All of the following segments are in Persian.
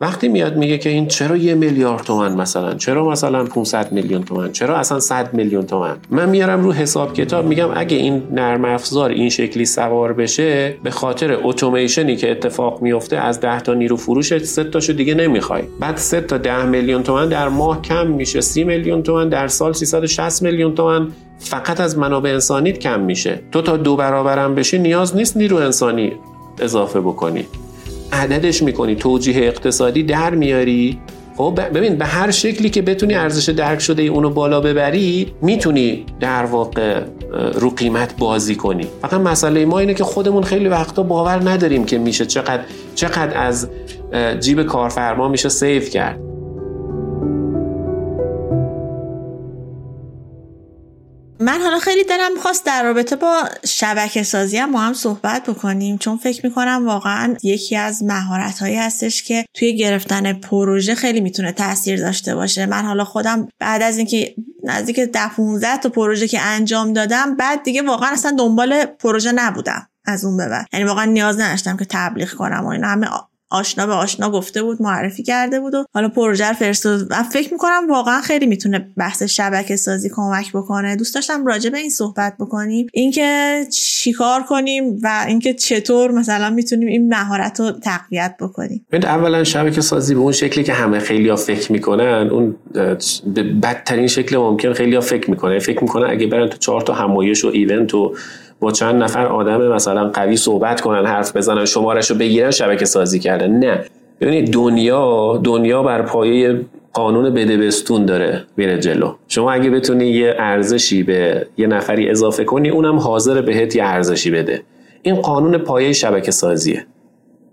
وقتی میاد میگه که این چرا یه میلیارد تومن مثلا چرا مثلا 500 میلیون تومن چرا اصلا 100 میلیون تومن؟ من میارم رو حساب کتاب میگم اگه این نرم افزار این شکلی سوار بشه به خاطر اتوماسیونی که اتفاق میفته از 10 تا نیرو فروش سه تاشو دیگه نمی‌خوای. بعد 3 تا 10 میلیون تومن در ماه کم میشه 30 میلیون تومن در سال 360 میلیون تومن فقط از منابع انسانیت کم میشه. تو تا دو برابرم بشی نیاز نیست نیرو انسانی اضافه بکنی. عددش می‌کنی. توجیه اقتصادی در میاری. خب ببین به هر شکلی که بتونی ارزش درک شده اونو بالا ببری می‌تونی در واقع رو قیمت بازی کنی. فقط مسئله ما اینه که خودمون خیلی وقتا باور نداریم که میشه چقدر چقدر از جیب کارفرما میشه سیف کرد. من حالا خیلی دلم می‌خواست در رابطه با شبکه سازی هم با هم صحبت بکنیم چون فکر می‌کنم واقعا یکی از مهارت هایی هستش که توی گرفتن پروژه خیلی می‌تونه تاثیر داشته باشه. من حالا خودم بعد از اینکه نزدیک ده 15 تا پروژه که انجام دادم بعد دیگه واقعا اصلا دنبال پروژه نبودم از اون به بعد. یعنی واقعا نیاز نداشتم که تبلیغ کنم و اینا. همه آشنا به آشنا گفته بود معرفی کرده بود و حالا پروژه رو فرستاد. و فکر می‌کنم واقعا خیلی می‌تونه بحث شبکه سازی کمک بکنه. دوست داشتم راجع به این صحبت بکنیم. اینکه چیکار کنیم و اینکه چطور مثلا می‌تونیم این مهارت رو تقویت بکنیم. اولا شبکه سازی به اون شکلی که همه خیلی ها فکر می‌کنن اون بدترین شکل ممکن خیلی ها فکر می‌کنه. فکر می‌کنن اگه برن تو چهار تا همایش و ایونت و با چند نفر آدم مثلا قوی صحبت کنن حرف بزنن شمارش رو بگیرن شبکه سازی کردن. نه. ببینید دنیا دنیا بر پایه قانون بدبستون داره میره جلو. شما اگه بتونی یه ارزشی به یه نفری اضافه کنی اونم حاضر بهت یه ارزشی بده. این قانون پایه شبکه سازیه.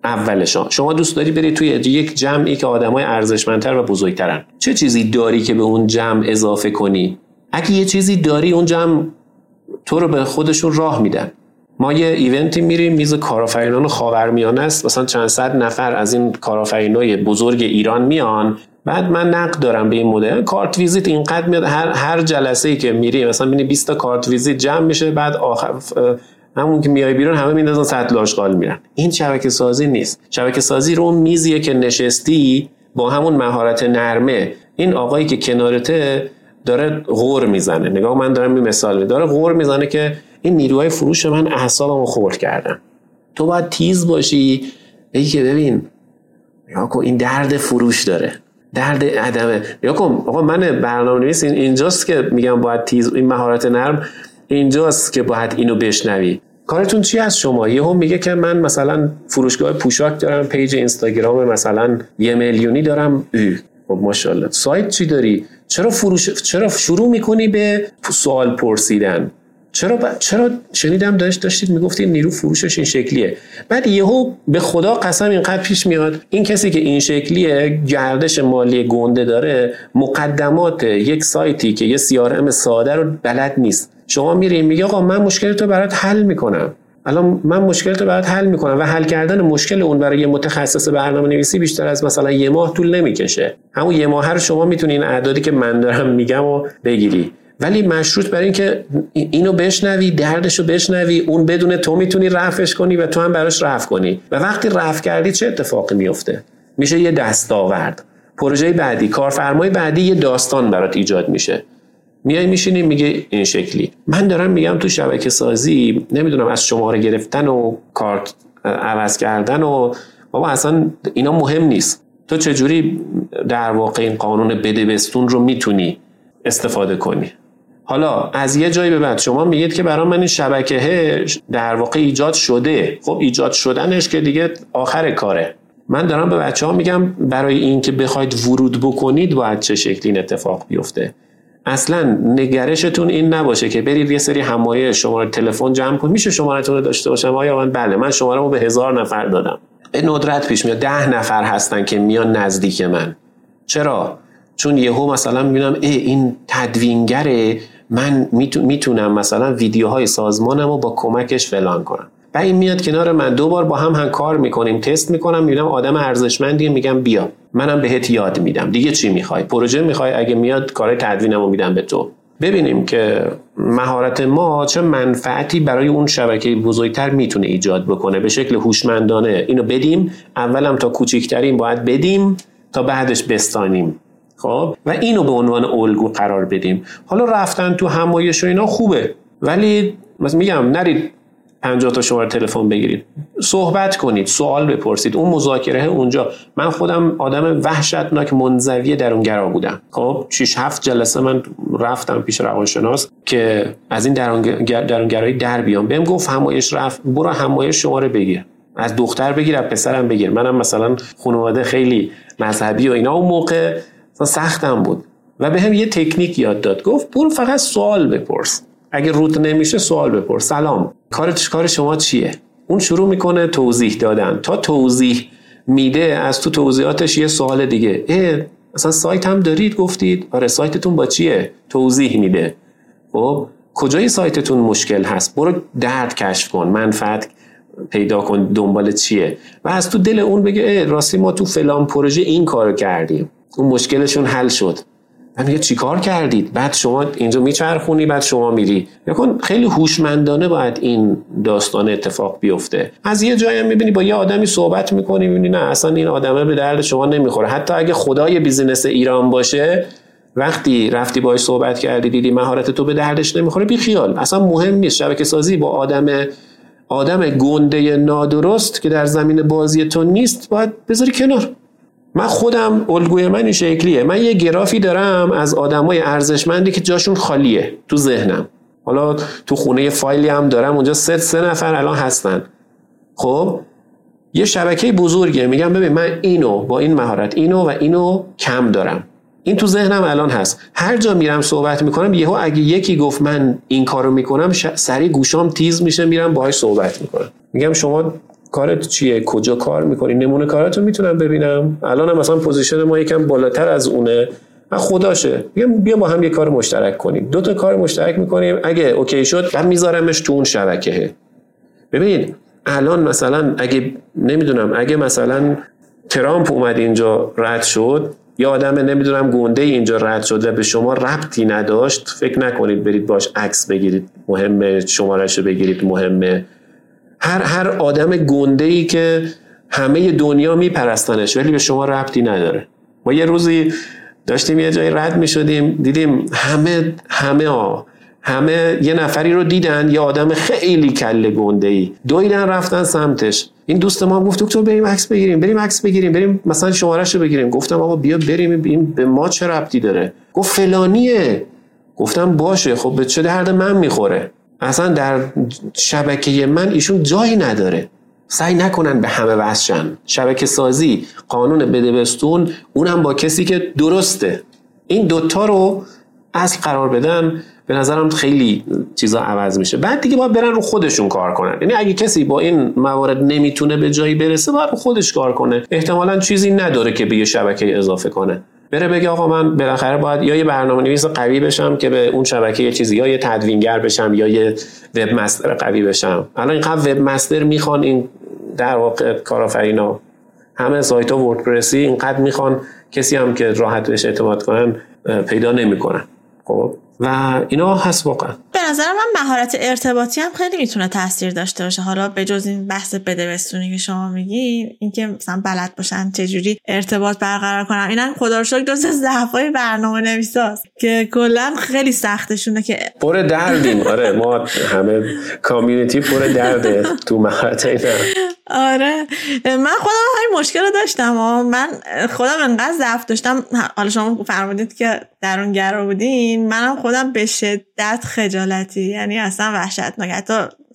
اولشان شما دوست داری بری توی یک جمعی که آدمای ارزشمندتر و بزرگترن. چه چیزی داری که به اون جمع اضافه کنی؟ اگه یه چیزی داری اون جمع تو رو به خودشون راه میدن. ما یه ایونتی میریم میز کارآفرینان خاورمیانه است. مثلا چند صد نفر از این کارآفرینای بزرگ ایران میان. بعد من نقد دارم به این مدل. کارت ویزیت اینقدر میاد هر هر جلسه ای که میری مثلا ببینی 20 تا کارت ویزیت جمع میشه بعد آخر همون که میای بیرون همه میندازن سطل آشغال میرن. این شبکه سازی نیست. شبکه سازی رو میزیه که نشستی با همون مهارت نرمه. این آقایی که کنارته داره غر می‌زنه. نگاه من دارم این مثال می داره غر می‌زنه که این نیروهای فروش من اعصابمو خورد کردن. تو باید تیز باشی. بگی که ببین یا کن این درد فروش داره. درد عدمه. یا کن آقا من برنامه نویس اینجاست که میگم باید تیز این مهارت نرم اینجاست که باید اینو بشنوی. کارتون چیه شما؟ یهو میگه که من مثلا فروشگاه پوشاک دارم page اینستاگرام مثلا یه میلیونی دارم. خب ماشاءالله. سایت چی داری؟ چرا فروش چرا شروع می‌کنی به سوال پرسیدن؟ چرا ب... چرا شنیدم داشت داشتید می‌گفتید نیرو فروشش این شکلیه. بعد یهو به خدا قسم اینقدر پیش میاد این کسی که این شکلیه گردش مالی گنده داره مقدمات یک سایتی که یه سی ساده رو بلد نیست. شما میری میگه آقا من مشکل تو برات حل می‌کنم. الان من مشکل رو برات حل می‌کنم و حل کردن مشکل اون برای متخصص برنامه نویسی بیشتر از مثلا یه ماه طول نمی‌کشه. همون یه ماه رو شما می‌تونی این اعدادی که من دارم میگم و بگیری. ولی مشروط بر اینکه اینو بشنوی دردشو بشنوی اون بدون تو می‌تونی رفعش کنی و تو هم براش رفع کنی. و وقتی رفع کردی چه اتفاقی میفته میشه یه دستاورد. پروژه بعدی کارفرمای بعدی یه داستان برات ایجاد میشه. میای میشینی میگه این شکلی. من دارم میگم تو شبکه سازی نمی‌دونم از شماره گرفتن و کارت عوض کردن و بابا اصلا اینا مهم نیست. تو چجوری در واقع این قانون بده بستون رو می‌تونی استفاده کنی؟ حالا از یه جایی به بعد شما میگید که برای من این شبکه در واقع ایجاد شده. خب ایجاد شدنش که دیگه آخر کاره. من دارم به بچه ها میگم برای اینکه بخواید ورود بکنید باید چه شکلی این اتفاق بیفته. اصلا نگرشتون این نباشه که برید یه سری همایش شماره تلفن جمع کنید. میشه شمارتون رو داشته باشم؟ آیا من بله من شماره رو به هزار نفر دادم. ندرت پیش میاد. ده نفر هستن که میان نزدیک من. چرا؟ چون یهو مثلا می‌بینم ای این تدوینگره. من می‌تونم مثلا ویدیوهای سازمانم رو با کمکش فلان کنم. و این میاد کنار من. دو بار با هم هم کار می‌کنیم تست می‌کنم می‌بینم آدم ارزشمندی میگم بیا. منم بهت یاد میدم. دیگه چی می‌خوای؟ پروژه می‌خوای؟ اگه میاد کار تدوینمو میدم به تو. ببینیم که مهارت ما چه منفعتی برای اون شبکه بزرگتر می‌تونه ایجاد بکنه. به شکل هوشمندانه اینو بدیم. اولم تا کوچیکترین باید بدیم تا بعدش بستانیم. خب؟ و اینو به عنوان الگو قرار بدیم. حالا رفتن تو همایش و اینا خوبه. ولی میگم نرید 50 تا شماره تلفن بگیرید. صحبت کنید سوال بپرسید. اون مذاکره اونجا. من خودم آدم وحشتناک منزوی درونگرا بودم. خب 6 7 جلسه من رفتم پیش روانشناس که از این درونگرایی در بیام. بهم گفت همایش رفت. برو همایش شماره بگیر. از دختر بگیر از پسرم بگیر. منم مثلا خانواده خیلی مذهبی و اینا. اون موقع سختم بود. و به هم یه تکنیک یاد داد. گفت برو فقط سوال بپرس. اگه روت نمیشه سوال بپرس. سلام. کار کار شما چیه؟ اون شروع می‌کنه توضیح دادن. تا توضیح میده از تو توضیحاتش یه سوال دیگه. اه اصلا سایت هم دارید؟ گفتید. آره سایتتون با چیه؟ توضیح میده. خب کجای سایتتون مشکل هست؟ برو درد کشف کن. منفعت پیدا کن. دنبال چیه؟ و از تو دل اون بگه راستی ما تو فلان پروژه این کارو کردیم. اون مشکلشون حل شد. و میگه چیکار کردید? بعد شما اینجا میچرخونی بعد شما میری. یکن خیلی هوشمندانه باید این داستان اتفاق بیفته. از یه جایی هم می‌بینی با یه آدمی صحبت می‌کنی می‌بینی نه اصلا این آدمه به درد شما نمی‌خوره. حتی اگه خدای بیزینس ایران باشه وقتی رفتی باش صحبت کردی دیدی مهارت تو به دردش نمی‌خوره بی خیال. اصلا مهم نیست. شبکه سازی با آدم آدم گنده نادرست که در زمین بازی تو نیست باید بذاری کنار. من خودم الگوی من این شکلیه. من یه گرافی دارم از آدمای ارزشمندی که جاشون خالیه تو ذهنم. حالا تو خونه فایلی هم دارم اونجا سه سه نفر الان هستن. خب؟ یه شبکه بزرگه. میگم ببین من اینو با این مهارت اینو و اینو کم دارم. این تو ذهنم الان هست. هر جا میرم صحبت می‌کنم یهو اگه یکی گفت من این کارو می‌کنم سری گوشام تیز میشه میرم باهاش صحبت می‌کنم. میگم شما کارت چیه؟ کجا کار می‌کنی؟ نمونه کارتو می‌تونم ببینم. الان هم مثلا position ما یکم بالاتر از اونه. وقتشه بیا با هم یه کار مشترک کنیم. دو تا کار مشترک می‌کنیم. اگه OK شد بعد میذارمش تو اون شبکه. ببین الان مثلا اگه نمی‌دونم اگه مثلا ترامپ اومد اینجا رد شد یا آدم نمی‌دونم گنده اینجا رد شد و به شما ربطی نداشت فکر نکنید برید باش عکس بگیرید. مهمه شمارش بگیرید مهمه. هر هر آدم گنده ای که همه دنیا میپرستنش ولی به شما ربطی نداره. ما یه روزی داشتیم یه جایی رد می شدیم دیدیم همه همه ها همه یه نفری رو دیدن یه آدم خیلی کله گنده ای دویدن رفتن سمتش. این دوست ما گفت دکتر بریم عکس بگیریم بریم عکس بگیریم بریم مثلا شمارش رو بگیریم. گفتم آقا بیا بریم این به ما چه ربطی داره؟ گفت فلانیه. گفتم باشه خب به چه درد من می‌خوره؟ اصلا در شبکه من ایشون جایی نداره. سعی نکنن به همه وصشن شبکه سازی قانون بدبستون اونم با کسی که درسته. این دوتا رو اصل قرار بدن به نظرم خیلی چیزا عوض میشه. بعد دیگه باید برن رو خودشون کار کنن. یعنی اگه کسی با این موارد نمی‌تونه به جایی برسه باید رو خودش کار کنه. احتمالا چیزی نداره که به یه شبکه اضافه کنه. بره بگه آقا من بالاخره باید یا یه برنامه نویس قوی بشم که به اون شبکه یه چیزی یا یه تدوینگر بشم یا یه وب مستر قوی بشم. الان اینقدر وب مستر می‌خوان این در واقع کارآفرینا همه سایت ها وردپرسی اینقدر می‌خوان کسی هم که راحت بهش اعتماد کنن پیدا نمی‌کنن. خب؟ و اینا هست واقعا. به نظر من مهارت ارتباطی هم خیلی می‌تونه تاثیر داشته باشه. حالا به جز این بحث بدبستونی که شما میگی اینکه مثلا بلد باشن چجوری ارتباط برقرار کنن اینا خدا رو شکر جز ضعفای برنامه نویساست که کلا خیلی سختشونه که پر دردیم. آره ما همه کامیونیتی پر درده تو مهارت اینا. آره. من خودم همین مشکل رو داشتم. من خودم انقدر ضعف داشتم. حالا شما فرمودید که درونگرا بودین. منم خودم به شدت خجالتی یعنی اصلا وحشتناک. حتی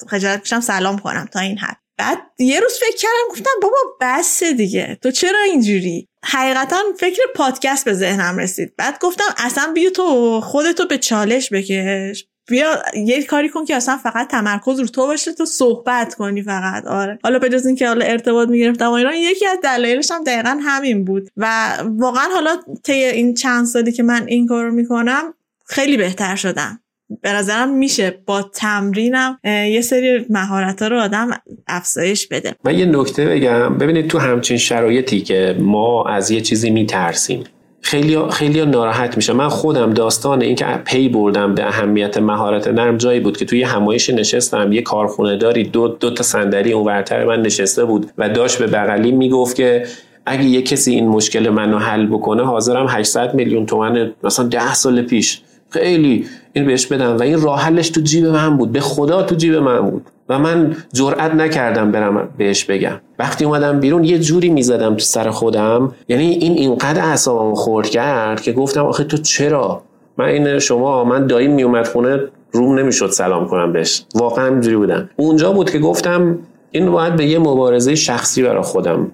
خجالت کشم سلام کنم تا این حد. بعد یه روز فکر کردم گفتم بابا بس دیگه. تو چرا اینجوری؟ حقیقتا فکر پادکست به ذهنم رسید. بعد گفتم اصلا بیا تو خودتو به چالش بکش. بیا یه کاری کن که اصلا فقط تمرکز رو تو باشه تو صحبت کنی فقط. آره. حالا به جز اینکه حالا ارتباط می‌گرفتم و اینا یکی از دلایلش هم دقیقا همین بود. و واقعا حالا طی این چند سالی که من این کارو می‌کنم خیلی بهتر شدم. به نظرم میشه با تمرینم یه سری مهارت ها رو آدم افزایش بده. من یه نکته بگم. ببینید تو همچین شرایطی که ما از یه چیزی میترسیم خیلی خیلی ناراحت میشه من خودم داستان اینکه پی بردم به اهمیت مهارت نرم جایی بود که توی همایش نشستم یه کارخونه داری دو, دو تا صندلی اونورتر من نشسته بود و داشت به بغلی می‌گفت که اگه یه کسی این مشکل منو حل بکنه حاضرم 800 میلیون تومن مثلا 10 سال پیش خیلی این بهش بدم. و این راه حلش تو جیب من بود. به خدا تو جیب من بود. و من جرئت نکردم برم بهش بگم. وقتی اومدم بیرون یه جوری می‌زدم تو سر خودم. یعنی این اینقدر اعصابم خورد کرد که گفتم آخه تو چرا؟ من این شما من داییم میومد خونه روم نمی‌شد سلام کنم بهش. واقعا اینجوری بودم. اونجا بود که گفتم این باید به یه مبارزه شخصی برای خودم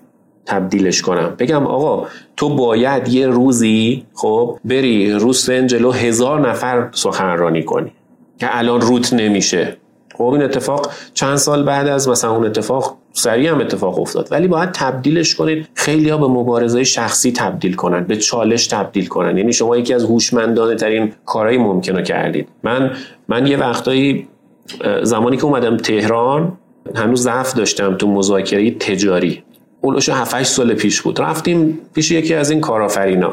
تبدیلش کنم. بگم آقا تو باید یه روزی خب بری روستن جلو هزار نفر سخنرانی کنی که الان روت نمیشه. خب این اتفاق چند سال بعد از مثلا اون اتفاق سریع هم اتفاق افتاد. ولی باید تبدیلش کنید. خیلی ها به مبارزه شخصی تبدیل کنن به چالش تبدیل کنن. یعنی شما یکی از هوشمندانه ترین کارهای ممکنه کردید. من من یه وقتایی زمانی که اومدم تهران هنوز ضعف داشتم تو مذاکره تجاری. اولش 7 سال پیش بود. رفتیم پیش یکی از این کارآفرینا.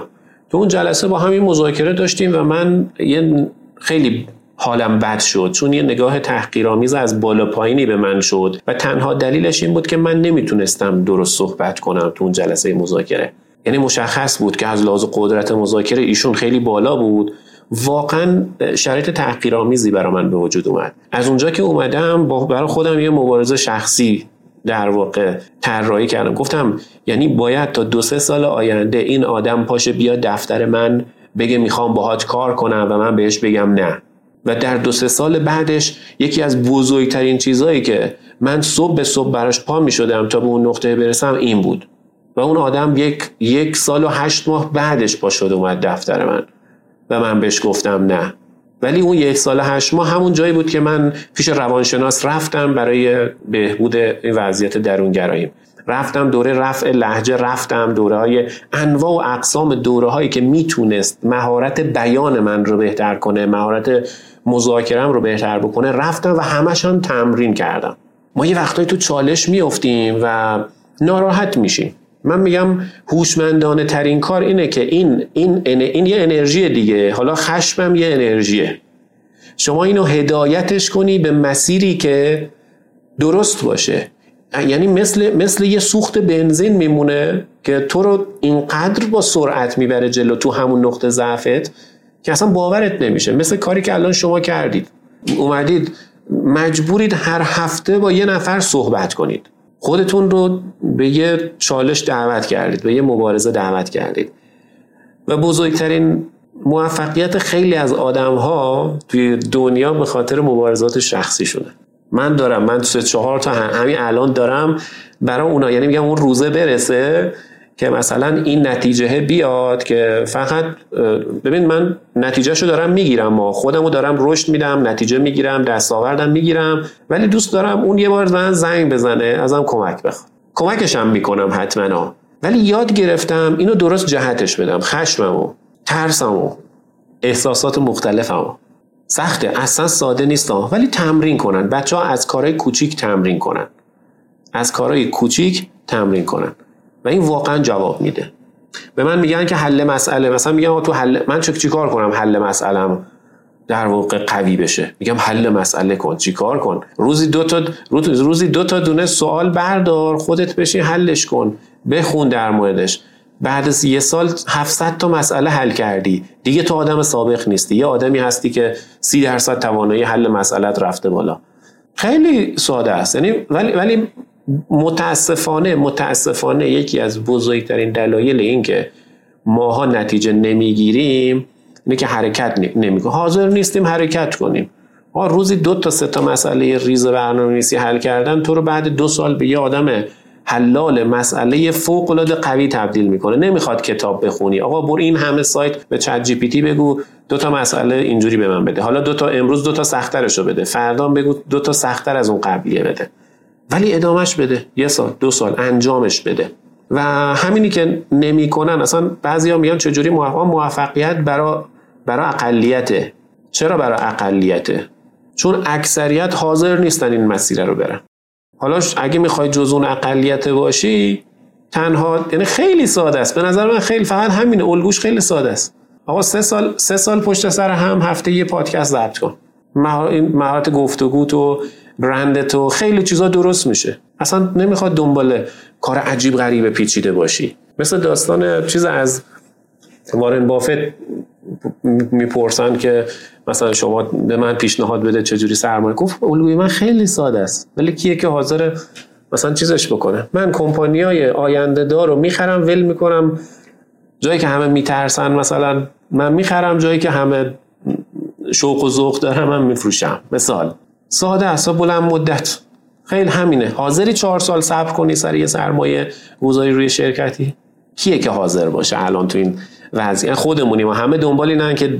تو اون جلسه با همین مذاکره داشتیم و من یه خیلی حالم بد شد چون یه نگاه تحقیرآمیز از بالا پایینی به من شد و تنها دلیلش این بود که من نمی‌تونستم درست صحبت کنم تو اون جلسه مذاکره. یعنی مشخص بود که از لحاظ قدرت مذاکره ایشون خیلی بالا بود. واقعا شرایط تحقیرآمیزی برای من به وجود اومد. از اونجا که اومدم برای خودم یه مبارزه شخصی در واقع طراحی کردم. گفتم یعنی باید تا دو سه سال آینده این آدم پاشه بیاد دفتر من بگه می‌خوام باهات کار کنم و من بهش بگم نه. و در دو سه سال بعدش یکی از بزرگترین چیزهایی که من صبح به صبح براش پا می شدم تا به اون نقطه برسم این بود. و اون آدم یک, یک سال و هشت ماه بعدش پا شد اومد دفتر من. و من بهش گفتم نه. ولی اون یک سال هشت ماه همون جایی بود که من پیش روانشناس رفتم برای بهبود این وضعیت درونگراییم. رفتم دوره رفع لحجه رفتم دوره های انواع و اقسام دوره هایی که می‌تونست مهارت بیان من رو بهتر کنه مهارت مذاکرم رو بهتر بکنه رفتم و همشان تمرین کردم. ما یه وقتایی تو چالش میافتیم و ناراحت میشیم. من میگم هوشمندانه ترین کار اینه که این این این یه انرژی دیگه. حالا خشمم یه انرژیه. شما اینو هدایتش کنی به مسیری که درست باشه. یعنی مثل مثل یه سوخت بنزین میمونه که تو رو اینقدر با سرعت می‌بره جلو تو همون نقطه ضعفت که اصلا باورت نمیشه. مثل کاری که الان شما کردید. اومدید مجبورید هر هفته با یه نفر صحبت کنید. خودتون رو به یه چالش دعوت کردید به یه مبارزه دعوت کردید. و بزرگترین موفقیت خیلی از آدم ها توی دنیا به خاطر مبارزات شخصی شده. من دارم من سه چهار تا همین الان دارم برای اونا یعنی میگم اون روزه برسه که مثلا این نتیجه بیاد که فقط ببین من نتیجهشو دارم می‌گیرم ما خودمو دارم رشد میدم نتیجه می‌گیرم دستاوردم می‌گیرم ولی دوست دارم اون یه بار من زنگ بزنه ازم کمک بخواد. کمکشم می‌کنم حتما. ولی یاد گرفتم اینو درست جهتش بدم خشممو ترسمو احساسات مختلفمو. سخته اصلا ساده نیست ولی تمرین کنن. بچه ها از کارهای کوچیک تمرین کنن. از کارهای کوچیک تمرین کنن. و این واقعا جواب میده. به من میگن که حل مسئله مثلا میگم تو حل من چه چیکار کنم حل مسئله در واقع قوی بشه. میگم حل مسئله کن چیکار کن؟ روزی دو تا روزی دو تا دونه سوال بردار خودت بشی حلش کن بخون در موردش. بعد از یه سال 700 تا مسئله حل کردی. دیگه تو آدم سابق نیستی. یه آدمی هستی که 30 درصد توانایی حل مسئلت رفته بالا. خیلی ساده است. یعنی ولی ولی متاسفانه متاسفانه یکی از بزرگترین دلایل این که ماها نتیجه نمی‌گیریم اینه که حرکت نمی‌کنیم. حاضر نیستیم حرکت کنیم. ما روزی دو تا سه تا مسئله ریز برنامه‌نویسی حل کردن تو رو بعد دو سال به یه آدم حلال مسئله فوق العاده قوی تبدیل می‌کنه. نمی‌خواد کتاب بخونی. آقا بر این همه سایت به چت جی پی تی بگو دو تا مسئله اینجوری به من بده. حالا دو تا امروز دو تا سختترش رو بده. فردا بگو دو تا سختتر از اون قبلیه بده. ولی ادامش بده. یه سال دو سال. انجامش بده. و همینی که نمی‌کنن اصلا بعضیا میگن چجوری موفقیت برای برای اقلیته. چرا برای اقلیته؟ چون اکثریت حاضر نیستن این مسیر رو برن. حالا اگه می‌خوای جز اون اقلیت باشی تنها یعنی خیلی ساده است. به نظر من خیلی فقط همین الگوش خیلی ساده است. آقا سه سال سه سال پشت سر هم هفته یه پادکست ضبط کن. مهارت گفتگو تو برند تو خیلی چیزا درست میشه. اصلا نمی‌خواد دنبال کار عجیب غریب پیچیده باشی. مثل داستان چیز از وارن بافت می‌پرسن که مثلا شما به من پیشنهاد بده چجوری سرمایه. گفت الگوی من خیلی ساده است ولی کیه که حاضر مثلا چیزش بکنه. من کمپانی های آینده دار رو می‌خرم ول می‌کنم. جایی که همه میترسن مثلا من می‌خرم جایی که همه شوق و ذوق دارم من میفروشم. مثال. ساده است بلند مدت. خیلی همینه. حاضری چهار سال صبر کنی سر یه سرمایه گذاری روی شرکتی؟ کیه که حاضر باشه الان تو این وضعیت؟ خودمونیم. و همه دنبال اینن که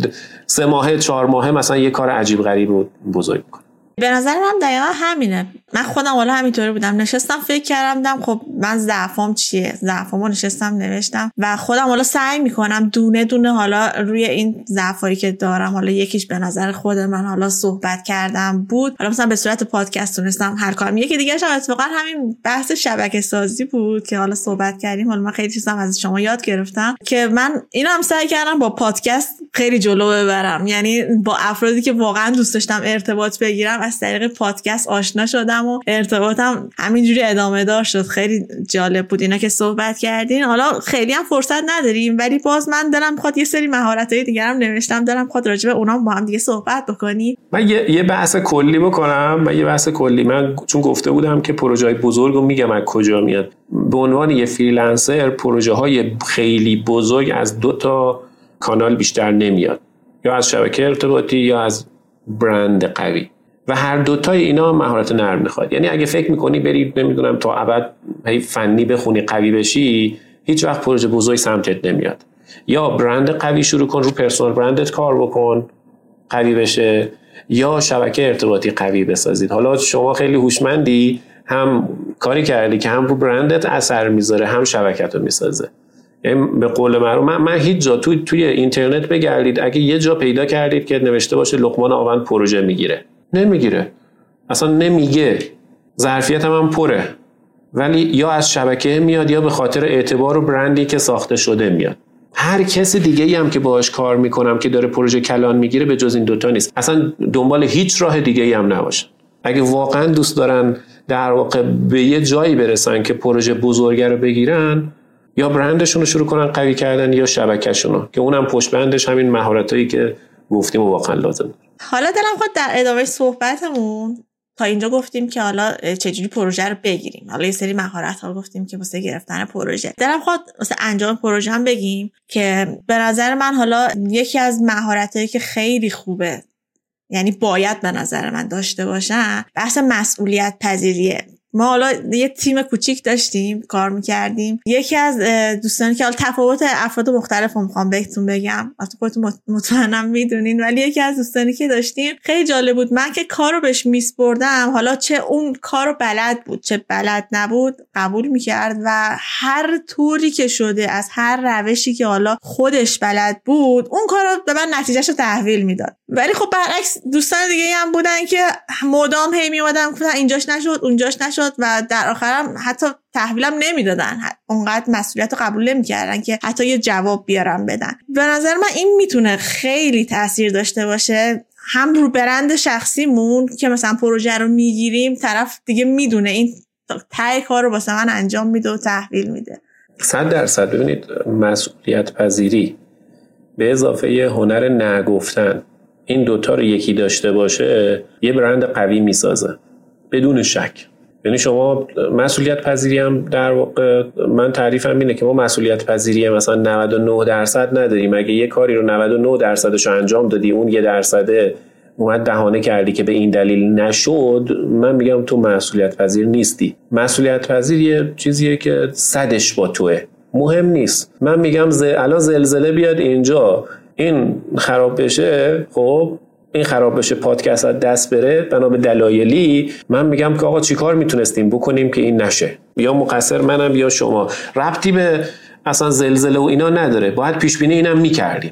سه ماهه چهار ماهه مثلا یه کار عجیب غریب رو بزرگ کنه به نظر من دقیقا همینه. من خودم حالا همینطوری بودم. نشستم فکر کردم خب من ضعفام چیه؟ ضعفامو نشستم نوشتم و خودم حالا سعی می‌کنم دونه دونه حالا روی این ضعفایی که دارم حالا یکیش به نظر خود من حالا صحبت کردم بود. حالا مثلا به صورت پادکست تونستم هر کارم یکی دیگه هم اتفاقا همین بحث شبکه سازی بود که حالا صحبت کردیم. حالا من خیلی چیزام از شما یاد گرفتم که من اینو هم سعی کردم با پادکست خیلی جلو ببرم. یعنی با افرادی که واقعا دوست داشتم ارتباط بگیرم از طریق پادکست آشنا شدم و ارتباطم همینجوری ادامه دار شد. خیلی جالب بود اینا که صحبت کردین. حالا خیلی هم فرصت نداریم ولی باز من دلم می‌خواد یه سری مهارت های دیگه هم نوشتم. دارم می‌خواد راجع به اونام با هم دیگه صحبت بکنی من یه, یه بحث کلی بکنم. من یه بحث کلی. من چون گفته بودم که پروژه بزرگ رو میگم از کجا میاد. به عنوان یه فریلنسر پروژه های خیلی بزرگ از دو تا کانال بیشتر نمیاد. یا از شبکه ارتباطی یا از برند قوی. و هر دوتای اینا مهارت نرم می‌خواد. یعنی اگه فکر می‌کنی بری نمی‌دونم تا ابد فنی بخونی قوی بشی هیچ وقت پروژه بزرگ سمتت نمیاد. یا برند قوی شروع کن رو پرسونال برندت کار بکن قوی بشه یا شبکه ارتباطی قوی بسازید. حالا شما خیلی هوشمندی هم کاری کردی که هم رو برندت اثر می‌ذاره هم شبکت رو می‌سازه. یعنی به قول معروف من, من هیچ جا توی, توی اینترنت بگردید اگه یه جا پیدا کردید که نوشته باشه لقمان آون پروژه می‌گیره. نمی‌گیره. اصلا نمیگه. ظرفیت هم پره. ولی یا از شبکه میاد یا به خاطر اعتبار و برندی که ساخته شده میاد. هر کسی دیگه هم که باهاش کار می‌کنم که داره پروژه کلان می‌گیره به جز این دوتا نیست. اصلا دنبال هیچ راه دیگه هم نباشه. اگه واقعا دوست دارن در واقع به یه جایی برسن که پروژه بزرگه رو بگیرن یا برندشون رو شروع کنن قوی کردن یا شبکهشون رو که اونم پشت بندش همین مهارتایی که گفتیم و واقعا لازم حالا دلم خود در ادامه صحبتمون تا اینجا گفتیم که حالا چجوری پروژه رو بگیریم. حالا یه سری مهارت ها گفتیم که واسه گرفتن پروژه. دلم خود واسه انجام پروژه هم بگیم که به نظر من حالا یکی از مهارت هایی که خیلی خوبه یعنی باید به نظر من داشته باشن بحث مسئولیت پذیریه ما حالا یه تیم کوچیک داشتیم کار می‌کردیم. یکی از دوستانی که حالا تفاوت افراد مختلف رو می‌خوام بهتون بگم. از خودتون مطمئنم می‌دونین ولی یکی از دوستانی که داشتیم خیلی جالب بود. من که کار رو بهش میسپردم حالا چه اون کار رو بلد بود چه بلد نبود قبول می‌کرد و هر طوری که شده از هر روشی که حالا خودش بلد بود اون کار رو به من نتیجهش رو تحویل می‌داد. ولی خب برعکس دوستان دیگه هم بودن که مدام هی میومدن اینجاش نشد اونجاش نشد. و در آخرم حتی تحویلم نمی‌دادن. اونقدر مسئولیت رو قبول نمی‌کردن که حتی یه جواب بیارم بدن. به نظر من این می‌تونه خیلی تاثیر داشته باشه. هم رو برند شخصیمون که مثلا پروژه رو می‌گیریم طرف دیگه می‌دونه این تای کار رو واسه من انجام میده و تحویل میده. صد درصد. ببینید مسئولیت پذیری به اضافه هنر نگفتن. این دوتا رو یکی داشته باشه یه برند قوی می‌سازه. بدون شک. یعنی شما مسئولیت پذیری هم در واقع من تعریفم اینه که ما مسئولیت پذیری مثلا 99 درصد نداریم. اگه یه کاری رو 99 درصدش انجام دادی اون یه درصده اومد دهانه کردی که به این دلیل نشد من میگم تو مسئولیت پذیر نیستی. مسئولیت پذیر یه چیزیه که صدش با توه. مهم نیست. من میگم ز... الان زلزله بیاد اینجا این خراب بشه خب این خراب بشه پادکست دست بره بنا به دلایلی من میگم که آقا چیکار می‌تونستیم بکنیم که این نشه؟ یا مقصر منم یا شما. ربطی به اصلا زلزله و اینا نداره. باید پیش بینی اینم می‌کردیم.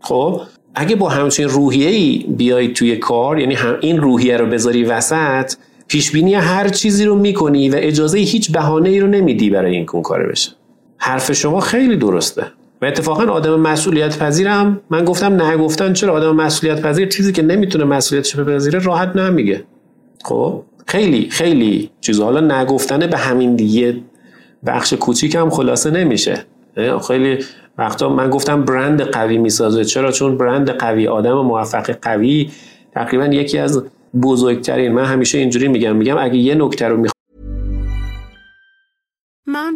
خب؟ اگه با همچین روحیه ای بیای توی کار یعنی هم این روحیه رو بذاری وسط پیش بینی هر چیزی رو می‌کنی و اجازه هیچ بهانه ای رو نمیدی برای این کار بشه. حرف شما خیلی درسته. و اتفاقا آدم مسئولیت پذیرم من گفتم نه گفتن چرا آدم مسئولیت پذیر چیزی که نمی‌تونه مسئولیتش بپذیره راحت نمیگه. خب خیلی خیلی چیز حالا نگفتنه به همین دیگه بخش کوچیک هم خلاصه نمیشه. خیلی وقتا من گفتم برند قوی می‌سازه. چرا؟ چون برند قوی آدم موفق قوی. تقریبا یکی از بزرگترین من همیشه اینجوری میگم. میگم اگه یه نکته رو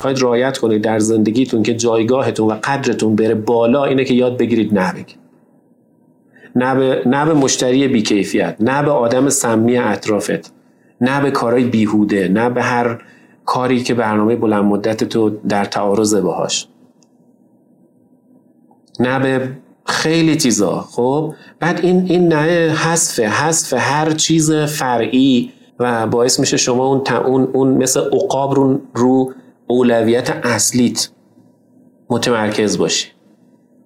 خواهید رعایت کنید در زندگیتون که جایگاهتون و قدرتون بره بالا اینه که یاد بگیرید نه بگید. نه به, نه به مشتری بیکیفیت نه به آدم سمی اطرافت نه به کارهای بیهوده نه به هر کاری که برنامه بلند مدت تو در تعارض باهاش. نه به خیلی چیزا خب؟ بعد این این نه حذف حذف هر چیز فرعی و باعث میشه شما اون اون اون مثل عقاب رو رو اولویت اصلیت متمرکز باشی.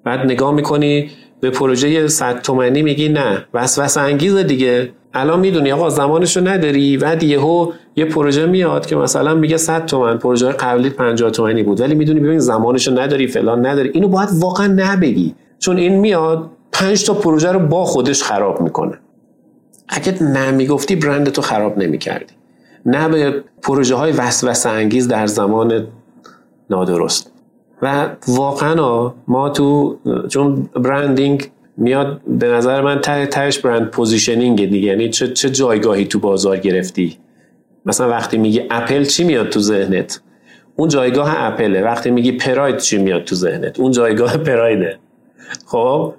بعد نگاه می‌کنی به پروژه 100 تومنی میگی نه وسوسه انگیز دیگه. الان می‌دونی آقا زمانشو نداری بعد یهو یه پروژه میاد که مثلا میگه 100 تومن پروژه قبلی 50 تومنی بود. ولی می‌دونی ببین زمانشو نداری فلان نداری. اینو باید واقعا نبگی. چون این میاد 5 تا پروژه رو با خودش خراب می‌کنه. اگه نمی‌گفتی برند تو خراب نمی‌کردی. نه به پروژه های وسوسه انگیز در زمان نادرست. و واقعا ما تو چون branding میاد به نظر من ته تهش brand positioning دیگه. یعنی چه, چه جایگاهی تو بازار گرفتی؟ مثلا وقتی میگی اپل چی میاد تو ذهنت؟ اون جایگاه اپله. وقتی میگی پراید چی میاد تو ذهنت؟ اون جایگاه پرایده. خب؟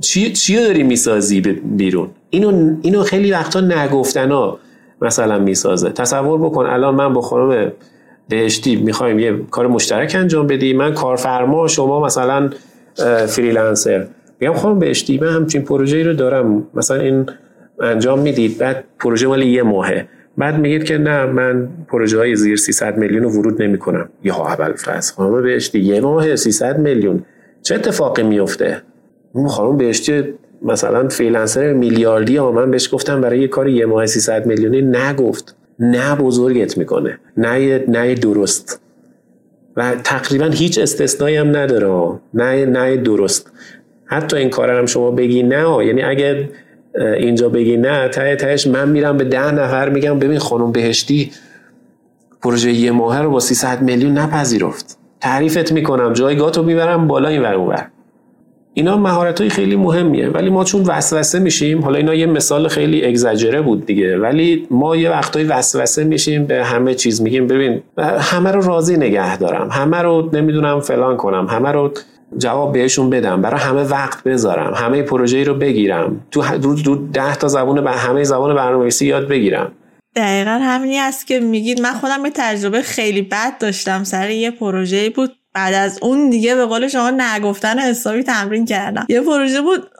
چی چی داری می‌سازی بیرون؟ اینو اینو خیلی وقتا نگفتنا مثلا می‌سازه. تصور بکن الان من با خانم بهشتی می‌خوایم یه کار مشترک انجام بدی من کارفرما شما مثلا فریلنسر. میگم خانم بهشتی من همچین پروژه رو دارم. مثلا این انجام می‌دید بعد پروژه مال یه ماهه. بعد میگید که نه من پروژه های زیر 300 میلیون رو ورود نمی کنم یا اول فرض. خانم بهشتی یه ماه 300 میلیون. چه اتفاقی میفته خانم بهشتی مثلا فریلنسر میلیاردی ها بهش گفتم برای یه کار یه ماه 300 میلیونی نگفت. نه بزرگت می‌کنه. نه نه درست. و تقریبا هیچ استثنایی هم نداره نه نه درست. حتی این کار هم شما بگی نه یعنی اگه اینجا بگی نه ته تهش من میرم به ده نفر میگم ببین خانم بهشتی پروژه یه ماهه رو با 300 میلیون نپذیرفت. تعریفت می‌کنم. جایگاه تو می‌برم بالا این ور. اینا مهارت های خیلی مهمیه. ولی ما چون وسوسه میشیم حالا اینا یه مثال خیلی اگزاجره بود دیگه. ولی ما یه وقتایی وسوسه میشیم به همه چیز میگیم ببین همه رو راضی نگه دارم. همه رو نمی‌دونم فلان کنم. همه رو جواب بهشون بدم. برای همه وقت بذارم. همه پروژه رو بگیرم. تو دو ده تا زبون به همه زبان برنامه‌نویسی یاد بگیرم. دقیقا همینی است که میگید. من خودم یه تجربه خیلی بد داشتم. سر یه پروژه بود بعد از اون دیگه به قول شما نگفتن حسابی تمرین کردم. یه پروژه بود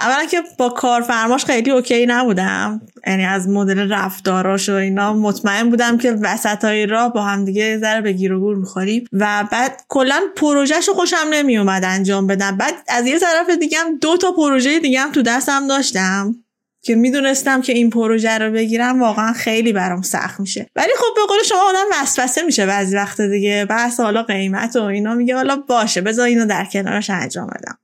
اولا که با کارفرماش خیلی اوکی نبودم. یعنی از مدل رفتاراش و اینا مطمئن بودم که وسط های راه با هم دیگه ذره به گیر و گور می‌خوریم. و بعد کلا پروژهش رو خوشم نمی اومد انجام بدم. بعد از یه طرف دیگه هم دو تا پروژه دیگه هم تو دستم داشتم. که می‌دونستم که این پروژه رو بگیرم واقعا خیلی برام سخت میشه. ولی خب به قول شما آدم وسوسه میشه بعضی وقت دیگه. بحث حالا قیمت و اینا میگه حالا باشه بذار اینو در کنارش انجام بدم.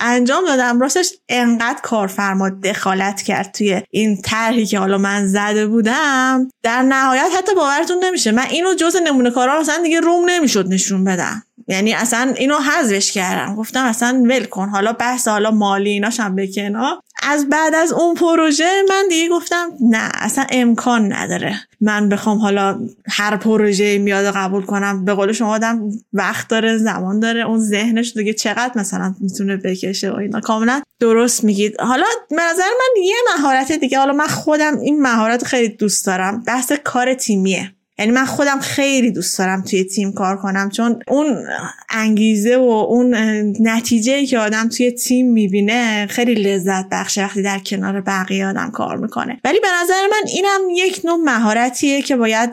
انجام دادم. راستش انقدر کارفرما دخالت کرد توی این طرحی که حالا من زده بودم. در نهایت حتی باورتون نمیشه. من اینو جز نمونه کارا مثلا دیگه روم نمی‌شد نشون بدم. یعنی اصلا اینو حذفش کردم. گفتم اصلا ول کن. حالا بحث حالا مالی ایناش هم بکنا از بعد از اون پروژه من دیگه گفتم نه اصلا امکان نداره. من بخوام حالا هر پروژه میاد قبول کنم. به قول شما آدم وقت داره زمان داره. اون ذهنش دیگه چقدر مثلا می‌تونه بکشه و اینا. کاملا درست میگید. حالا به نظر من یه مهارت دیگه. حالا من خودم این مهارت خیلی دوست دارم. بحث کار تیمیه. یعنی من خودم خیلی دوست دارم توی تیم کار کنم چون اون انگیزه و اون نتیجه که آدم توی تیم می‌بینه خیلی لذت بخشه وقتی در کنار بقیه آدم کار می‌کنه. ولی به نظر من اینم یک نوع مهارتیه که باید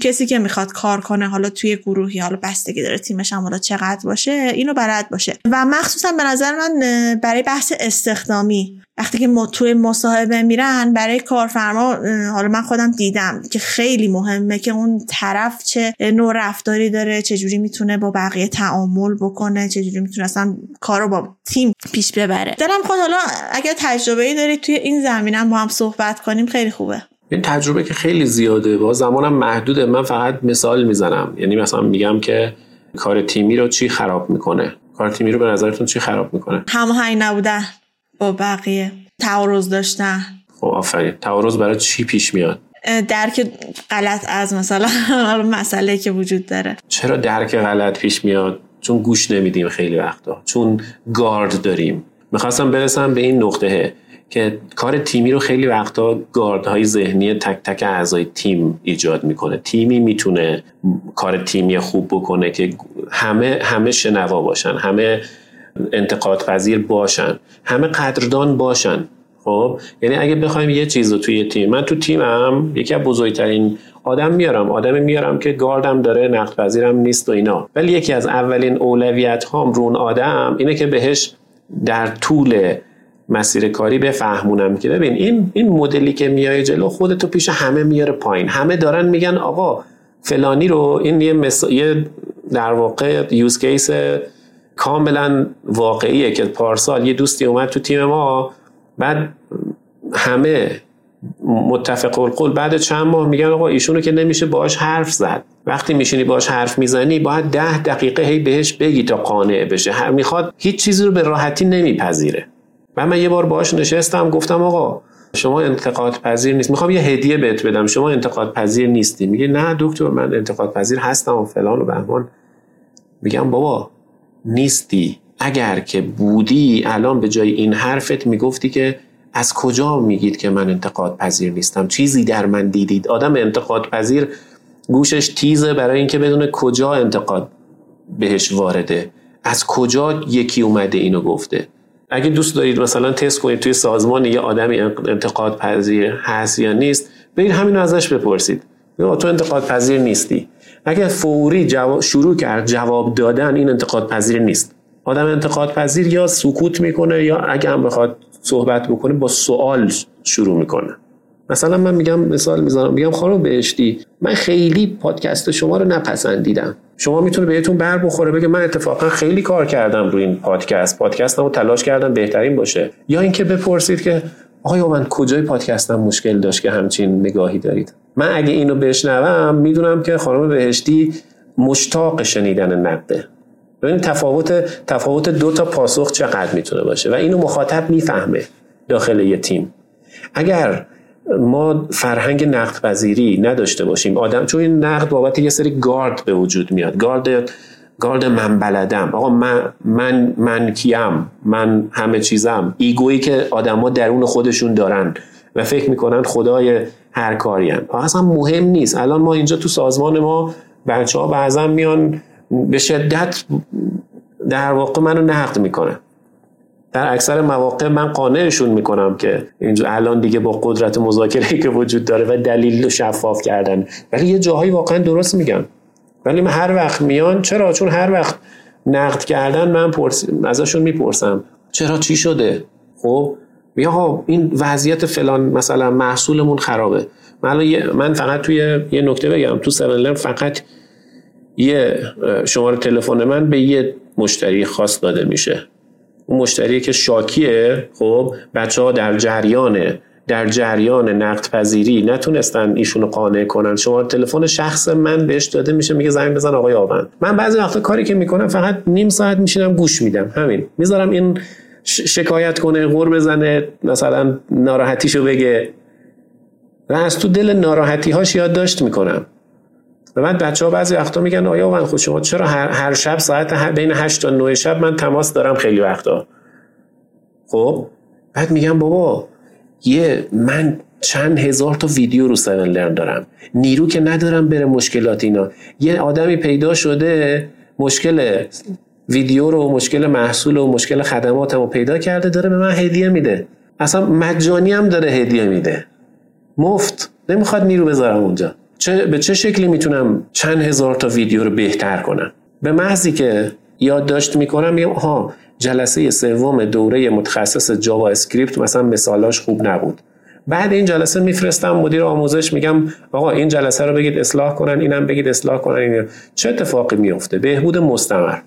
کسی که می‌خواد کار کنه حالا توی گروهی حالا بستگی داره تیمش هم حالا چقدر باشه اینو بلد باشه. و مخصوصا به نظر من برای بحث استخدامی وقتی که توی مصاحبه میرن برای کارفرما حالا من خودم دیدم که خیلی مهمه که اون طرف چه نوع رفتاری داره چه جوری می‌تونه با بقیه تعامل بکنه چه جوری می‌تونه اصلا کار رو با تیم پیش ببره. دلم خود حالا اگر تجربه ای دارید توی این زمینم با هم صحبت کنیم خیلی خوبه. این تجربه که خیلی زیاده با زمانم محدوده. من فقط مثال می‌زنم. یعنی مثلا میگم که کار تیمی رو چی خراب می‌کنه؟ کار تیمی رو به نظرتون چی خراب می‌کنه؟ هماهنگ نبودن با بقیه. تعارض داشتن. خب آفرین. تعارض برای چی پیش میاد؟ درک غلط از مثلا مسئله که وجود داره. چرا درک غلط پیش میاد؟ چون گوش نمیدیم خیلی وقتا. چون گارد داریم. می‌خواستم برسم به این نقطه که کار تیمی رو خیلی وقتا گاردهای ذهنی تک تک اعضای تیم ایجاد می‌کنه. تیمی می‌تونه کار تیمی خوب بکنه که همه همه شنوا باشن همه انتقاد پذیر باشن همه قدردان باشن. خب یعنی اگه بخوایم یه چیز رو توی تیم من تو تیمم یکی از بزرگترین آدم میارم. آدمی میارم که گاردم داره نقد پذیرم نیست و اینا. ولی یکی از اولین اولویت هام رون آدم اینه که بهش در طول مسیر کاری بفهمونم که ببین این این مدلی که میای جلو خودتو پیش همه میاره پایین. همه دارن میگن آقا فلانی رو این یه, یه در واقع یوز کیس کاملا واقعیه که پارسال یه دوستی اومد تو تیم ما بعد همه متفق القول بعد چند ماه میگن آقا ایشونو که نمیشه باش حرف زد. وقتی میشینی باش حرف می‌زنی باید ده دقیقه هی بهش بگی تا قانع بشه. می‌خواد هیچ چیزی رو به راحتی نمیپذیره. و من یه بار باش نشستم گفتم آقا شما انتقاد پذیر نیست. می‌خوام یه هدیه بهت بدم. شما انتقاد پذیر نیستی. میگه نه دکتر من انتقاد پذیر هستم و فلان و بهمان. میگم بابا نیستی. اگر که بودی الان به جای این حرفت می‌گفتی که از کجا میگید که من انتقاد پذیر نیستم؟ چیزی در من دیدید؟ آدم انتقاد پذیر گوشش تیزه برای اینکه بدون کجا انتقاد بهش وارده. از کجا یکی اومده اینو گفته؟ اگه دوست دارید مثلا تست کنید توی سازمان یه آدمی انتقاد پذیر هست یا نیست برید همین ازش بپرسید. تو انتقاد پذیر نیستی. اگر فوری جواب شروع کرد جواب دادن این انتقاد پذیر نیست. آدم انتقاد پذیر یا سکوت می‌کنه یا اگه هم بخواد صحبت بکنه با سوال شروع می‌کنه. مثلا من میگم مثال می‌زنم. میگم خانم بهشتی من خیلی پادکست شما رو نپسندیدم. شما می‌تونه بهتون بر بخوره بگه من اتفاقا خیلی کار کردم روی این پادکست. پادکستمو تلاش کردم بهترین باشه. یا اینکه بپرسید که آیا من کجای پادکستم مشکل داشت که همچین نگاهی دارید؟ من اگه اینو بشنوم می‌دونم که خانم بهشتی مشتاق شنیدن نقده. ببین تفاوت تفاوت دو تا پاسخ چقدر می‌تونه باشه. و اینو مخاطب می‌فهمه داخل یه تیم. اگر ما فرهنگ نقد پذیری نداشته باشیم آدم چون این نقد بابت یه سری گارد به وجود میاد. گارد گارد من بلدم. آقا من من من کیم؟ من همه چیزم. ایگویی که آدما درون خودشون دارن و فکر می‌کنن خدای هر کاری هم اصلا مهم نیست. الان ما اینجا تو سازمان ما بچه ها بعضا میان به شدت در واقع منو نقد می‌کنن در اکثر مواقع من قانعشون می‌کنم که اینجا الان دیگه با قدرت مذاکره که وجود داره و دلیل رو شفاف کردن. ولی یه جاهایی واقعا درست میگن ولی من هر وقت میان چرا؟ چون هر وقت نقد کردن من پرس... ازشون می‌پرسم. چرا؟ چی شده؟ خب یا این وضعیت فلان مثلا محصولمون خرابه. من, من فقط توی یه نکته بگم. تو 7 فقط یه شماره تلفن من به یه مشتری خاص داده میشه. اون مشتری که شاکیه خب بچه ها در جریانه. در جریان نقد پذیری نتونستن ایشونو قانع کنن. شما تلفن شخص من بهش داده میشه میگه زنگ بزن آقای آوند. من بعضی وقتا کاری که می‌کنم فقط نیم ساعت میشینم گوش میدم. همین. می‌ذارم این شکایت کنه غور بزنه مثلا ناراحتیشو بگه. و از تو دل ناراحتی هاش یادداشت می‌کنم. و بعد بچه ها بعضی وقتا میگن آیا من خود شما چرا هر, هر شب ساعت بین 8 تا 9 شب من تماس دارم خیلی وقتا؟ خب بعد میگم بابا یه من چند هزار تا ویدیو رو سیون لرن دارم. نیرو که ندارم بره مشکلات اینا. یه آدمی پیدا شده مشکل ویدیو رو مشکل محصول و مشکل خدماتم رو پیدا کرده داره به من هدیه میده. اصلا مجانی هم داره هدیه میده. مفت. نمی‌خواد نیرو بذارم اونجا. چه به چه شکلی می‌تونم چند هزار تا ویدیو رو بهتر کنم؟ به محضی که یادداشت می‌کنم میگم ها جلسه سوم دوره متخصص JavaScript مثلا مثالاش خوب نبود. بعد این جلسه میفرستم مدیر آموزش میگم آقا این جلسه رو بگید اصلاح کنن اینم بگید اصلاح کنن این چه اتفاقی میفته بهبود مستمر.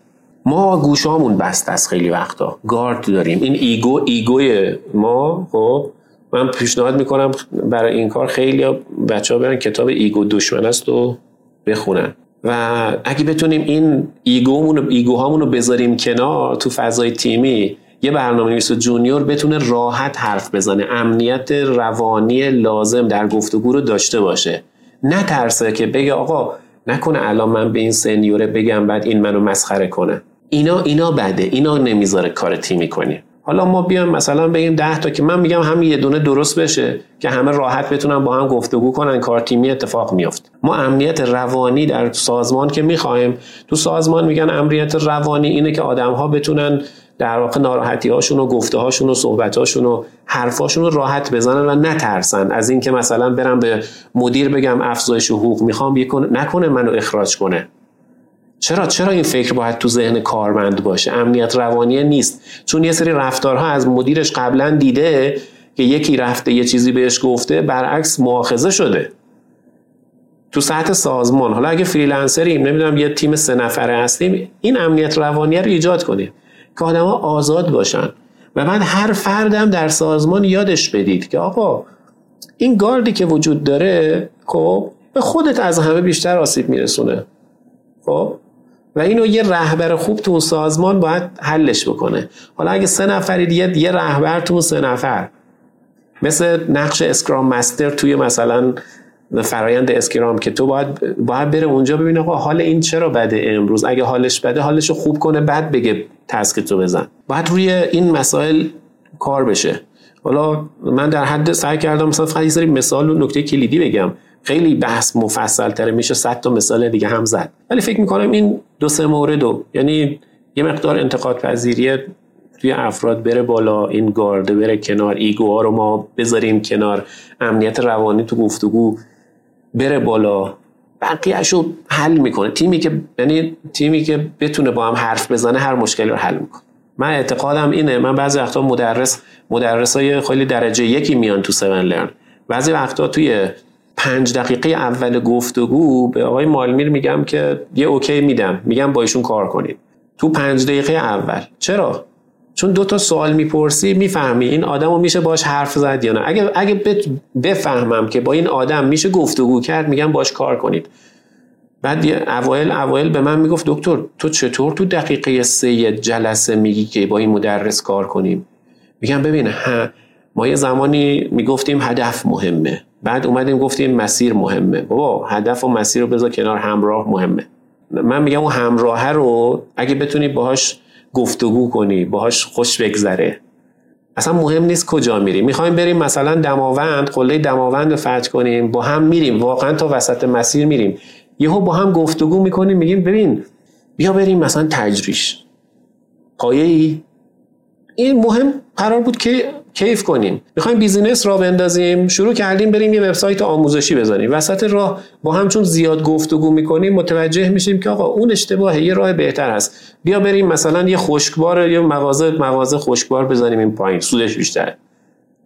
ما گوشامون بست از خیلی وقتا. گارد داریم. این ego ego ی ما خب من پیشنهاد می‌کنم برای این کار خیلی بچه ها برن کتاب ego دشمن است و بخونن. و اگه بتونیم این ego مون ego هامون رو بذاریم کنار تو فضای تیمی یه برنامه نویس junior بتونه راحت حرف بزنه امنیت روانی لازم در گفتگو رو داشته باشه. نه ترسه که بگه آقا نکنه الان من به این سنیوره بگم بعد این منو مسخره کنه. اینا اینا بده اینا نمی‌ذاره کار تیمی کنیم حالا ما بیایم مثلا بگیم 10 تا که من میگم همین یه دونه درست بشه که همه راحت بتونن با هم گفتگو کنن کار تیمی اتفاق میافت. ما امنیت روانی در سازمان که می‌خوایم تو سازمان میگن امنیت روانی اینه که آدم ها بتونن در واقع ناراحتی هاشون و گفته هاشون و صحبت هاشون و حرفاشون رو راحت بزنن و نترسن. از اینکه مثلا برم به مدیر بگم افزایش حقوق می‌خوام نکنه منو اخراج کنه. چرا چرا این فکر باید تو ذهن کارمند باشه؟ امنیت روانی نیست. چون یه سری رفتارها از مدیرش قبلا دیده که یکی رفته یه چیزی بهش گفته برعکس مؤاخذه شده. تو سطح سازمان. حالا اگه فریلنسریم نمی‌دونم یه تیم سه نفره هستیم این امنیت روانی رو ایجاد کنیم که آدما آزاد باشن. و بعد هر فردم در سازمان یادش بدید که آقا این گاردی که وجود داره خب به خودت از همه بیشتر آسیب میرسونه. خب؟ و اینو یه رهبر خوب تو اون سازمان باید حلش بکنه. حالا اگه سه نفرید یه, یه رهبر تو سه نفر. مثل نقش Scrum Master توی مثلا فرایند Scrum که تو باید باید بره اونجا ببین آقا حال این چرا بده امروز؟ اگه حالش بده حالش خوب کنه بعد بگه task تو بزن. باید روی این مسائل کار بشه. حالا من در حد سعی کردم مثلا فقط یه سری مثال و نکته کلیدی بگم. خیلی بحث مفصل تره میشه صد تا مثال دیگه هم زد. ولی فکر می‌کنم این دو سه مورد دو یعنی یه مقدار انتقاد پذیری توی افراد بره بالا این گارده بره کنار ایگوها رو ما بذاریم کنار امنیت روانی تو گفتگو بره بالا. بقیهشو حل می‌کنه. تیمی که یعنی تیمی که بتونه با هم حرف بزنه هر مشکلی رو حل می‌کنه. من اعتقادم اینه من بعضی وقتا مدرس مدرس های خیلی درجه یکی میان تو سون لرن بعضی وقتا توی پنج دقیقه اول گفتگو به آقای مالمیر میگم که یه اوکی میدم. میگم با ایشون کار کنید تو پنج دقیقه اول. چرا؟ چون دو تا سوال می‌پرسی می‌فهمی این آدم رو میشه باش حرف زد یا نه. اگه اگه بفهمم که با این آدم میشه گفتگو کرد میگم باش کار کنید. بعد اوایل اوایل به من می‌گفت دکتر تو چطور تو دقیقه سه جلسه میگی که با این مدرس کار کنیم؟ میگم ببین ها ما یه زمانی می‌گفتیم هدف مهمه. بعد اومدیم گفتیم مسیر مهمه. بابا هدف و مسیر رو بذار کنار همراه مهمه. من میگم اون همراهه رو اگه بتونی باهاش گفتگو کنی باهاش خوش بگذره. اصلا مهم نیست کجا میریم. می‌خوایم بریم مثلا دماوند قله دماوند رو فتح کنیم با هم میریم. واقعا تا وسط مسیر میریم. یهو با هم گفتگو می‌کنیم میگیم ببین بیا بریم مثلا تجریش. پایه ای این مهم قرار بود که کیف کنیم. می‌خوایم بیزینس را بندازیم شروع کردیم بریم یه وبسایت آموزشی بزنیم. وسط راه با هم چون زیاد گفتگو می‌کنیم متوجه میشیم که آقا اون اشتباهه یه راه بهتر هست. بیا بریم مثلا یه خشکبار یا مغازه مغازه خشکبار بزنیم این پایین سودش بیشتره.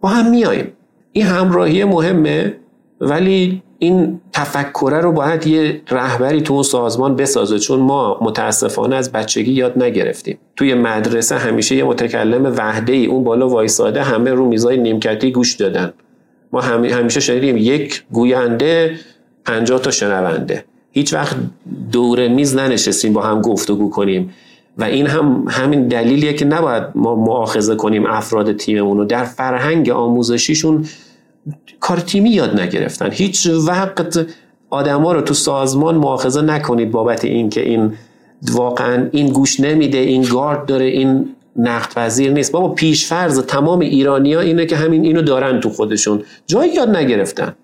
با هم میاییم این همراهی مهمه ولی این تفکره رو باید یه رهبری تو اون سازمان بسازه چون ما متاسفانه از بچگی یاد نگرفتیم. توی مدرسه همیشه یه متکلم وحده ای اون بالا وایساده همه رو میزای نیمکتی گوش دادن. ما همیشه شنیدیم یک گوینده پنجاه تا شنونده. هیچ وقت دور میز ننشستیم با هم گفتگو کنیم. و این هم همین دلیلیه که نباید ما مؤاخذه کنیم افراد تیممون رو. در فرهنگ آموزشیشون کار تیمی یاد نگرفتن. هیچ وقت آدما رو تو سازمان مؤاخذه نکنید بابت این که این واقعا این گوش نمیده این گارد داره این نقد پذیر نیست. بابا پیشفرض تمام ایرانیا اینه که همین اینو دارن تو خودشون. جایی یاد نگرفتن.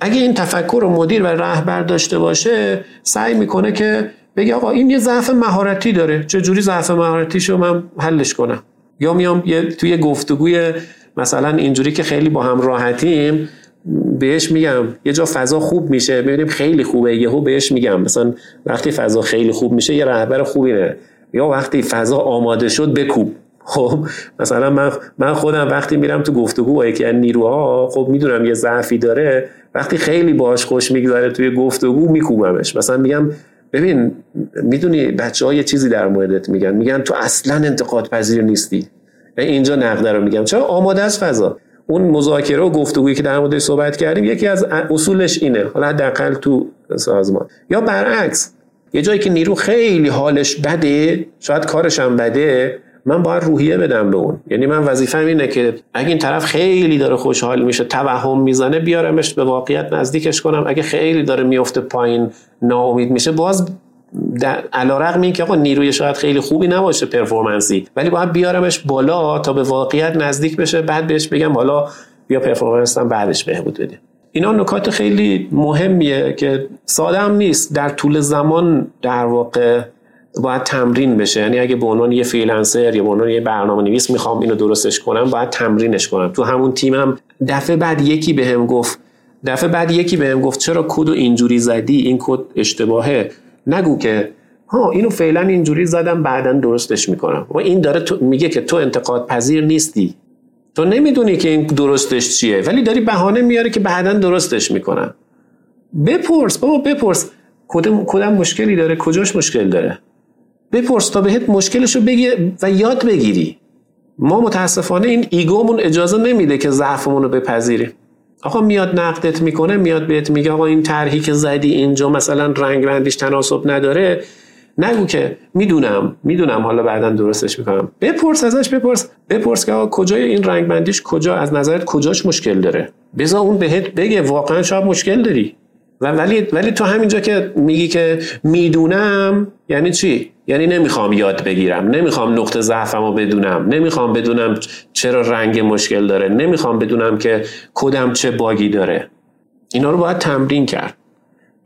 اگه این تفکر رو مدیر و رهبر داشته باشه سعی می‌کنه که بگه آقا این یه ضعف مهارتی داره. چه جوری ضعف مهارتیشو من حلش کنم؟ یا میام یه توی گفتگوی مثلا اینجوری که خیلی با هم راحتیم بهش میگم یه جا فضا خوب میشه. ببینیم خیلی خوبه. یهو بهش میگم. مثلا وقتی فضا خیلی خوب میشه یه رهبر خوبی نه یا وقتی فضا آماده شد بکوب. خب مثلا من من خودم وقتی میرم تو گفتگو با یکی از نیروها خب می‌دونم یه ضعفی داره. وقتی خیلی باهاش خوش میگذره توی گفتگو میکوبمش. مثلا میگم ببین می‌دونی بچه ها یه چیزی در موردت میگن. میگن تو اصلا انتقاد پذیر نیستی. اینجا نقده رو میگم. چرا؟ آماده از فضا. اون مذاکره و گفتگویی که در مورد صحبت کردیم یکی از اصولش اینه حالا حداقل تو سازمان. یا برعکس یه جایی که نیرو خیلی حالش بده شاید کارش هم بده من باید روحیه بدم به اون. یعنی من وظیفم اینه که اگه این طرف خیلی داره خوشحال میشه توهم می‌زنه بیارمش به واقعیت نزدیکش کنم. اگه خیلی داره میفته پایین ناامید میشه باز در علیرغم این که آقا نیروی شاید خیلی خوبی نباشه پرفورمنسی ولی باید بیارمش بالا تا به واقعیت نزدیک بشه بعد بهش بگم حالا بیا performance هم بعدش بهبود بده اینا نکات خیلی مهمیه که ساده هم نیست. در طول زمان در واقع باید تمرین بشه. یعنی اگه به عنوان یه freelancer یا به عنوان یه برنامه نویس می‌خوام اینو درستش کنم باید تمرینش کنم. تو همون تیمم دفعه بعد یکی بهم گفت دفعه بعد یکی بهم گفت چرا کد اینجوری زدی؟ این کد اشتباهه. نگو که ها اینو فعلا اینجوری زدم بعدا درستش می‌کنم. و این داره تو میگه که تو انتقاد پذیر نیستی. تو نمی‌دونی که این درستش چیه ولی داری بهانه میاره که بعدا درستش می‌کنم. بپرس بابا بپرس. کدوم کدام مشکلی داره؟ کجاش مشکل داره؟ بپرس تا بهت مشکلش رو بگی و یاد بگیری. ما متاسفانه این ایگومون اجازه نمیده که ضعفمون رو بپذیریم. آقا میاد نقدت می‌کنه میاد بهت میگه آقا این طرحی که زدی اینجا مثلا رنگ رندیش تناسب نداره. نگو که می‌دونم می‌دونم حالا بعدا درستش می‌کنم. بپرس ازش بپرس. بپرس که آقا کجای این رنگ بندیش کجا از نظرت کجاش مشکل داره؟ بذار اون بهت بگه واقعا شاید مشکل داری. ولی ولی تو همینجا که میگی که می‌دونم یعنی چی؟ یعنی نمی‌خوام یاد بگیرم نمی‌خوام نقطه ضعفم رو بدونم نمی‌خوام بدونم چرا رنگ مشکل داره نمی‌خوام بدونم که کدم چه باگی داره. اینا رو باید تمرین کرد.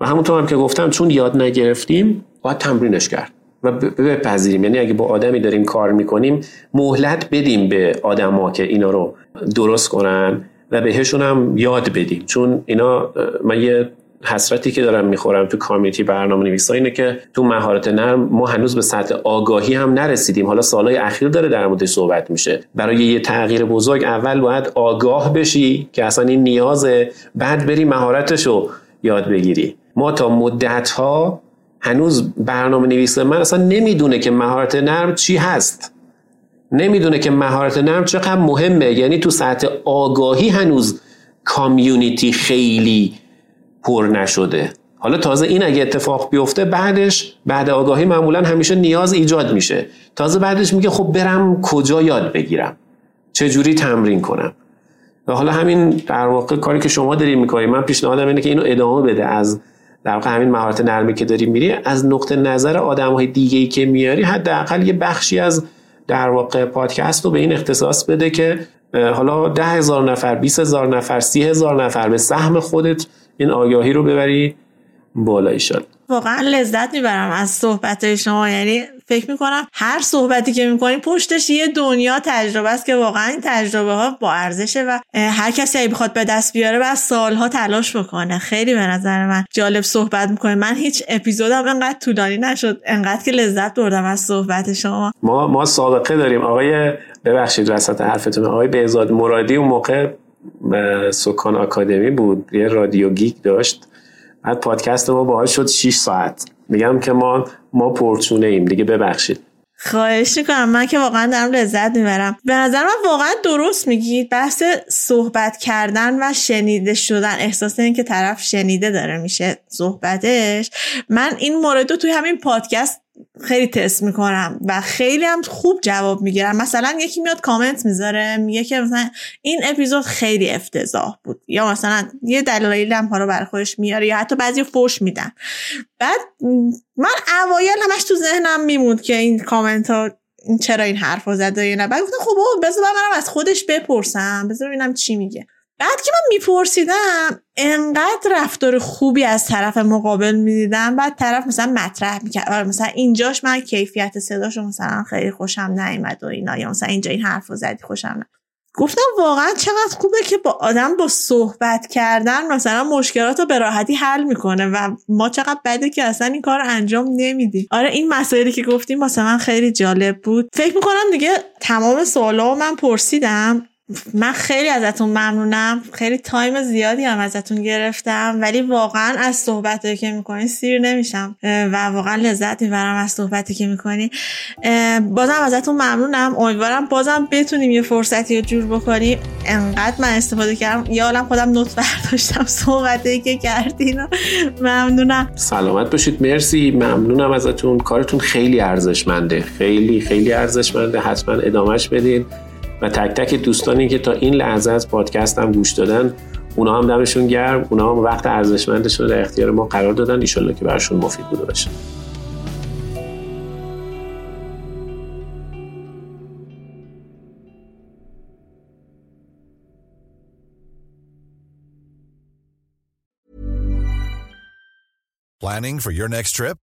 و همونطور هم که گفتم چون یاد نگرفتیم باید تمرینش کرد. و بپذیریم. یعنی اگه با آدمی داریم کار می‌کنیم مهلت بدیم به آدما که اینا رو درست کنن و بهشون هم یاد بدیم. چون اینا من یه حسرتی که دارم می‌خورم تو کامیونیتی برنامه نویسا اینه که تو مهارت نرم ما هنوز به سطح آگاهی هم نرسیدیم. حالا سالهای اخیر داره در موردش صحبت میشه. برای یه تغییر بزرگ اول باید آگاه بشی که اصلا این نیازه. بعد بری مهارتشو یاد بگیری. ما تا مدت ها هنوز برنامه نویس من اصلا نمی‌دونه که مهارت نرم چی هست. نمی‌دونه که مهارت نرم چقدر مهمه. یعنی تو سطح آگاهی هنوز کامیونیتی خیلی پر نشده. حالا تازه این اگه اتفاق بیفته بعدش بعد آگاهی معمولا همیشه نیاز ایجاد میشه. تازه بعدش میگه خب برم کجا یاد بگیرم؟ چه جوری تمرین کنم؟ و حالا همین در واقع کاری که شما دارید می‌کنید من پیشنهادم اینه که اینو ادامه بده. از در واقع همین مهارت نرمی که داری میری از نقطه نظر آدم های دیگه ای که میاری حداقل یه بخشی از در واقع پادکست رو به این اختصاص بده که حالا ده هزار نفر 20 هزار نفر سی هزار نفر به سهم خودت این آگاهی رو ببری بالا ایشان. واقعا لذت می‌برم از صحبت شما. یعنی فکر می‌کنم هر صحبتی که می‌کنیم پشتش یه دنیا تجربه است که واقعا این تجربه ها با ارزشه و هر کسی اگه بخواد به دست بیاره بعد سالها تلاش بکنه. خیلی به نظر من جالب صحبت می‌کنه من هیچ اپیزودم انقدر طولانی نشد انقدر که لذت بردم از صحبت شما. ما ما سابقه داریم. آقای ببخشید وسط حرفتون آقای بهزاد مرادی اون موقع سکان آکادمی بود یه رادیو گیک داشت. بعد پادکست ما باهاش شد 6 ساعت. میگم که ما ما پرچونه ایم. دیگه ببخشید. خواهش می‌کنم. من که واقعا دارم لذت می‌برم. به نظر من واقعا درست میگید بحث صحبت کردن و شنیده شدن. احساس این که طرف شنیده داره میشه صحبتش. من این مورد رو توی همین پادکست خیلی تست می‌کنم و خیلی هم خوب جواب می‌گیرم. مثلا یکی میاد کامنت می‌ذاره میگه که مثلا این اپیزود خیلی افتضاح بود یا مثلا یه دلایلی هم رو برای خودش میاره یا حتی بعضی فوش میدن. بعد من اوایل همش تو ذهنم میموند که این کامنت ها چرا این حرف زده یا نه. بعد گفتم خب بذار من از خودش بپرسم بذار ببینم چی میگه. بعد که من میپرسیدم انقدر رفتار خوبی از طرف مقابل می‌دیدم بعد طرف مثلا مطرح می‌کرد. آره مثلا اینجاش من کیفیت صداشو مثلا خیلی خوشم نیومد و اینا یا مثلا اینجا این حرف رو زدی خوشم نه گفتم واقعا چقدر خوبه که با آدم با صحبت کردن مثلا مشکلات رو به راحتی حل می‌کنه و ما چقدر بده که اصلا این کار انجام نمیدیم. آره این مسائلی که گفتیم واسه من خیلی جالب بود. فکر می‌کنم دیگه تمام سوالا من پرسیدم. من خیلی ازتون ممنونم. خیلی تایم زیادی هم ازتون گرفتم ولی واقعا از صحبتی که می‌کنی سیر نمیشم. و واقعا لذت می‌برم از صحبتی که می‌کنی بازم ازتون ممنونم. امیدوارم بازم بتونیم یه فرصتی رو جور بکنیم. انقدر من استفاده کردم. یا عالم خودم نوت برداشتم صحبتی که کردین. ممنونم. سلامت باشید. مرسی. ممنونم ازتون. کارتون خیلی ارزشمنده. خیلی خیلی ارزشمنده. حتما ادامهش بدین. و تک تک دوستانی که تا این لحظه از پادکست هم گوش دادن اونا هم دمشون گرم اونا هم وقت ارزشمندشون در اختیار ما قرار دادن ایشالله که برشون مفید بوده باشه Planning for your next trip?